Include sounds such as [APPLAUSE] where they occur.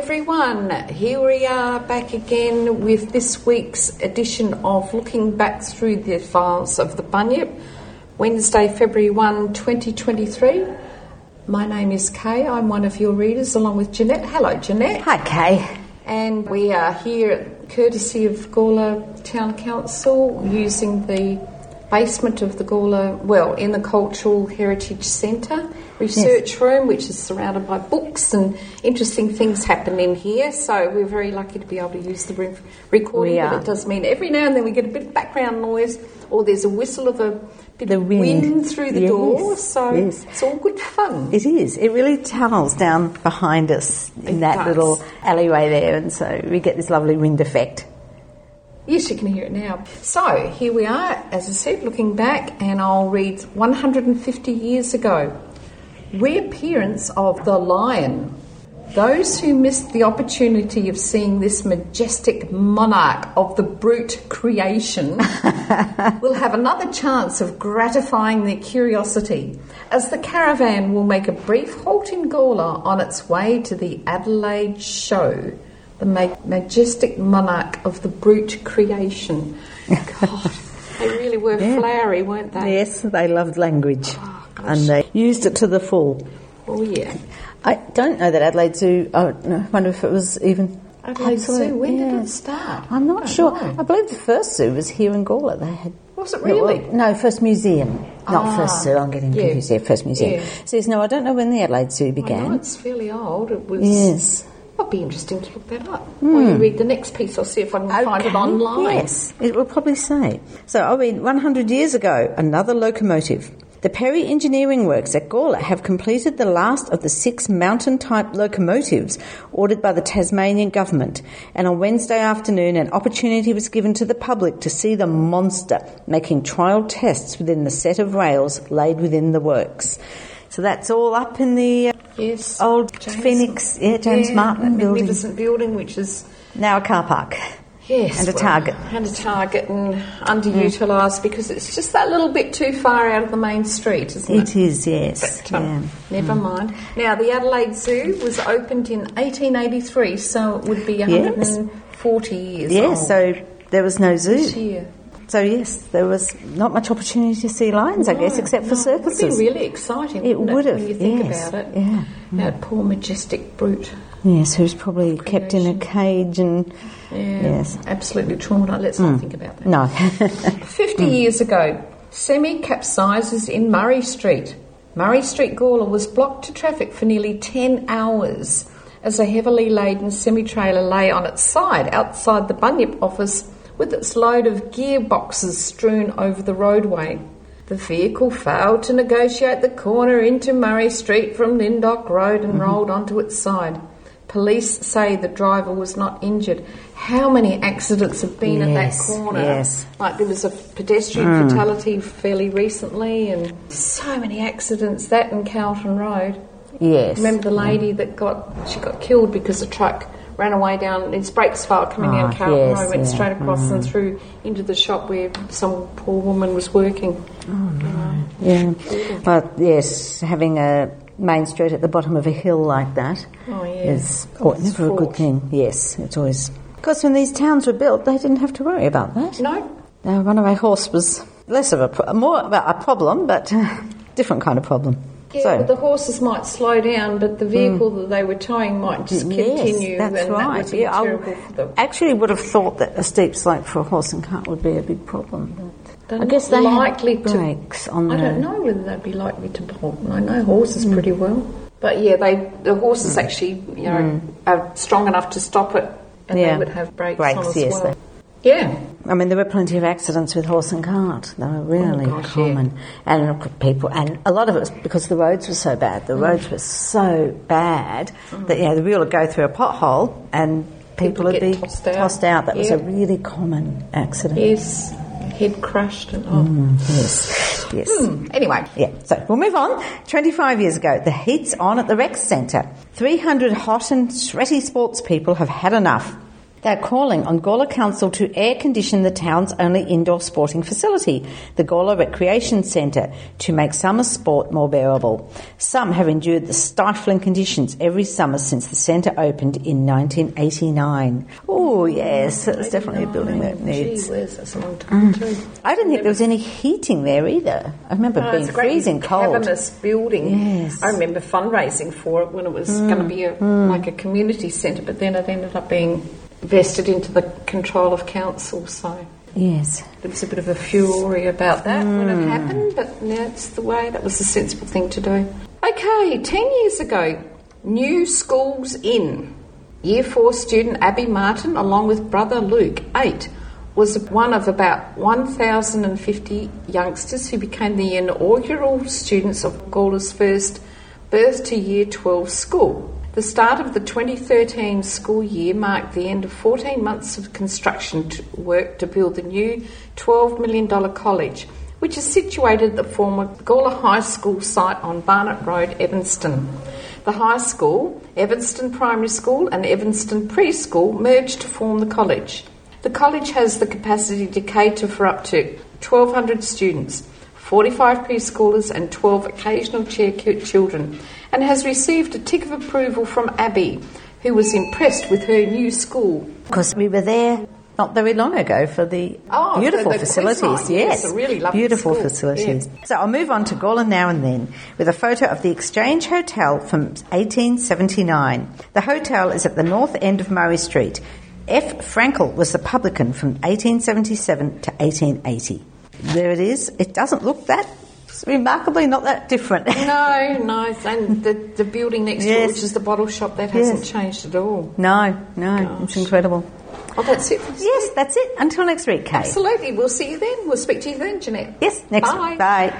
everyone. Here we are back again with this week's edition of Looking Back Through the Files of the Bunyip, Wednesday, February 1, 2023. My name is Kay. I'm one of your readers along with Jeanette. Hello, Jeanette. Hi, Kay. And we are here courtesy of Gawler Town Council using the basement of the Gawler, well, in the Cultural Heritage Centre research yes. room, which is surrounded by books and interesting things happen in here. So we're very lucky to be able to use the room for recording. But it does mean every now and then we get a bit of background noise or there's a whistle of a bit the of wind. wind through the yes. door. So yes. it's all good fun. It is. It really tunnels down behind us in it that does. little alleyway there, and so we get this lovely wind effect. Yes, you can hear it now. So here we are, as I said, looking back, and I'll read 150 years ago. Reappearance of the lion. Those who missed the opportunity of seeing this majestic monarch of the brute creation [LAUGHS] will have another chance of gratifying their curiosity, as the caravan will make a brief halt in Gawler on its way to the Adelaide Show the majestic monarch of the brute creation. God, they really were yeah. flowery, weren't they? Yes, they loved language. Oh, and they used it to the full. Oh, yeah. I don't know that Adelaide Zoo, I wonder if it was even. Adelaide Zoo, when yeah. did it start? I'm not sure. Know. I believe the first zoo was here in Gawler. They had. Was it really? No, first museum. Not ah, first zoo, I'm getting yeah. confused here. First museum. Yeah. Says, no, I don't know when the Adelaide Zoo began. it's fairly old. It was. Yes. It'll be interesting to look that up. Mm. While you read the next piece, I'll see if I can okay. find it online. Yes, it will probably say. So I mean, 100 years ago, another locomotive. The Perry Engineering Works at Gawler have completed the last of the six mountain type locomotives ordered by the Tasmanian government, and on Wednesday afternoon, an opportunity was given to the public to see the monster making trial tests within the set of rails laid within the works. So that's all up in the uh, yes, old James, Phoenix, yeah, James yeah, Martin building. Magnificent building, which is now a car park. Yes, and a well, target. And a target and underutilised mm. because it's just that little bit too far out of the main street, isn't it? It is, yes. But, um, yeah. Never mm. mind. Now, the Adelaide Zoo was opened in 1883, so it would be 140 yes. years Yes, old. so there was no zoo. This year. So yes, there was not much opportunity to see lions, no, I guess, except no, for circuses. It would be really exciting. It would have when you think yes, about it. Yeah, that poor majestic brute. Yes, who's probably creation. kept in a cage and yeah, yes, absolutely traumatized. Let's mm. not think about that. No. [LAUGHS] [LAUGHS] Fifty mm. years ago, semi capsizes in Murray Street. Murray Street Gawler was blocked to traffic for nearly ten hours as a heavily laden semi trailer lay on its side outside the Bunyip office with its load of gearboxes strewn over the roadway. The vehicle failed to negotiate the corner into Murray Street from Lyndoch Road and mm-hmm. rolled onto its side. Police say the driver was not injured. How many accidents have been yes, at that corner? Yes. Like there was a pedestrian mm. fatality fairly recently, and so many accidents. That in Calton Road. Yes. Remember the lady that got she got killed because a truck ran away down, its brakes failed coming down ah, Calton yes, Road, went yeah. straight across mm. and through into the shop where some poor woman was working. Oh, no. Yeah. But yes, having a main street at the bottom of a hill like that oh, yeah. is oh, never fraught. a good thing. Yes, it's always. Because when these towns were built, they didn't have to worry about that. No. A runaway horse was less of a, pro- more about a problem, but [LAUGHS] different kind of problem. Yeah, so, the horses might slow down, but the vehicle mm. that they were towing might just continue. Yes, that's right. That yeah, I actually would have thought that a steep slope for a horse and cart would be a big problem. I guess they likely to, brakes on. I don't know whether they'd be likely to bolt. I know horses mm. pretty well, but yeah, they the horses mm. actually you know mm. are strong enough to stop it, and yeah. they would have brakes, brakes yes, well. Yeah. I mean, there were plenty of accidents with horse and cart. They were really oh, gosh, common. Yeah. And people, and a lot of it was because the roads were so bad. The mm. roads were so bad mm. that, you know, the wheel would go through a pothole and people, people would be tossed out. Tossed out. That yeah. was a really common accident. Yes. Head crushed and oh. Mm, yes. Yes. Hmm. Anyway. Yeah. So we'll move on. 25 years ago, the heat's on at the rec centre. 300 hot and sweaty sports people have had enough They're calling on Gawler Council to air condition the town's only indoor sporting facility, the Gawler Recreation Centre, to make summer sport more bearable. Some have endured the stifling conditions every summer since the centre opened in 1989. Oh, yes, it's definitely a building that needs. Gee whiz, that's a long time mm. too. I didn't think there was any heating there either. I remember Oh, being it's a great freezing cold. cavernous building. Yes. I remember fundraising for it when it was going to be a, mm, like a mm. community centre, but then it ended up being vested into the control of council. So Yes. there was a bit of a fury about that when it mm. happened, but it's the way. That was the sensible thing to do. Okay, ten years ago, new schools in. Year four student Abby Martin, along with brother Luke, eight, was one of about 1,050 youngsters who became the inaugural students of Gawler's first birth to year 12 school. The start of the 2013 school year marked the end of 14 months of construction work to build the new $12 million college, which is situated at the former Gawler High School site on Barnett Road, Evanston. The high school, Evanston Primary School, and Evanston Preschool merged to form the college. The college has the capacity to cater for up to 1,200 students, 45 preschoolers, and 12 occasional chair children, and has received a tick of approval from Abby, who was impressed with her new school. Because we were there not very long ago for the Oh, beautiful the quiz facilities. yes, yes, a really lovely beautiful school, facilities. So I'll move on to Gawler now and then with a photo of the Exchange Hotel from 1879. The hotel is at the north end of Murray Street. F. Frankel was the publican from 1877 to 1880. There it is. It doesn't look that it's remarkably not that different. No, no, [LAUGHS] and the, the building next door, Yes. which is the bottle shop, that hasn't changed at all. no, no, it's incredible. Oh, that's it. for this Yes, that's it. Until next week, Kate. Absolutely. We'll see you then. We'll speak to you then, Jeanette. Yes, next Bye. week. Bye.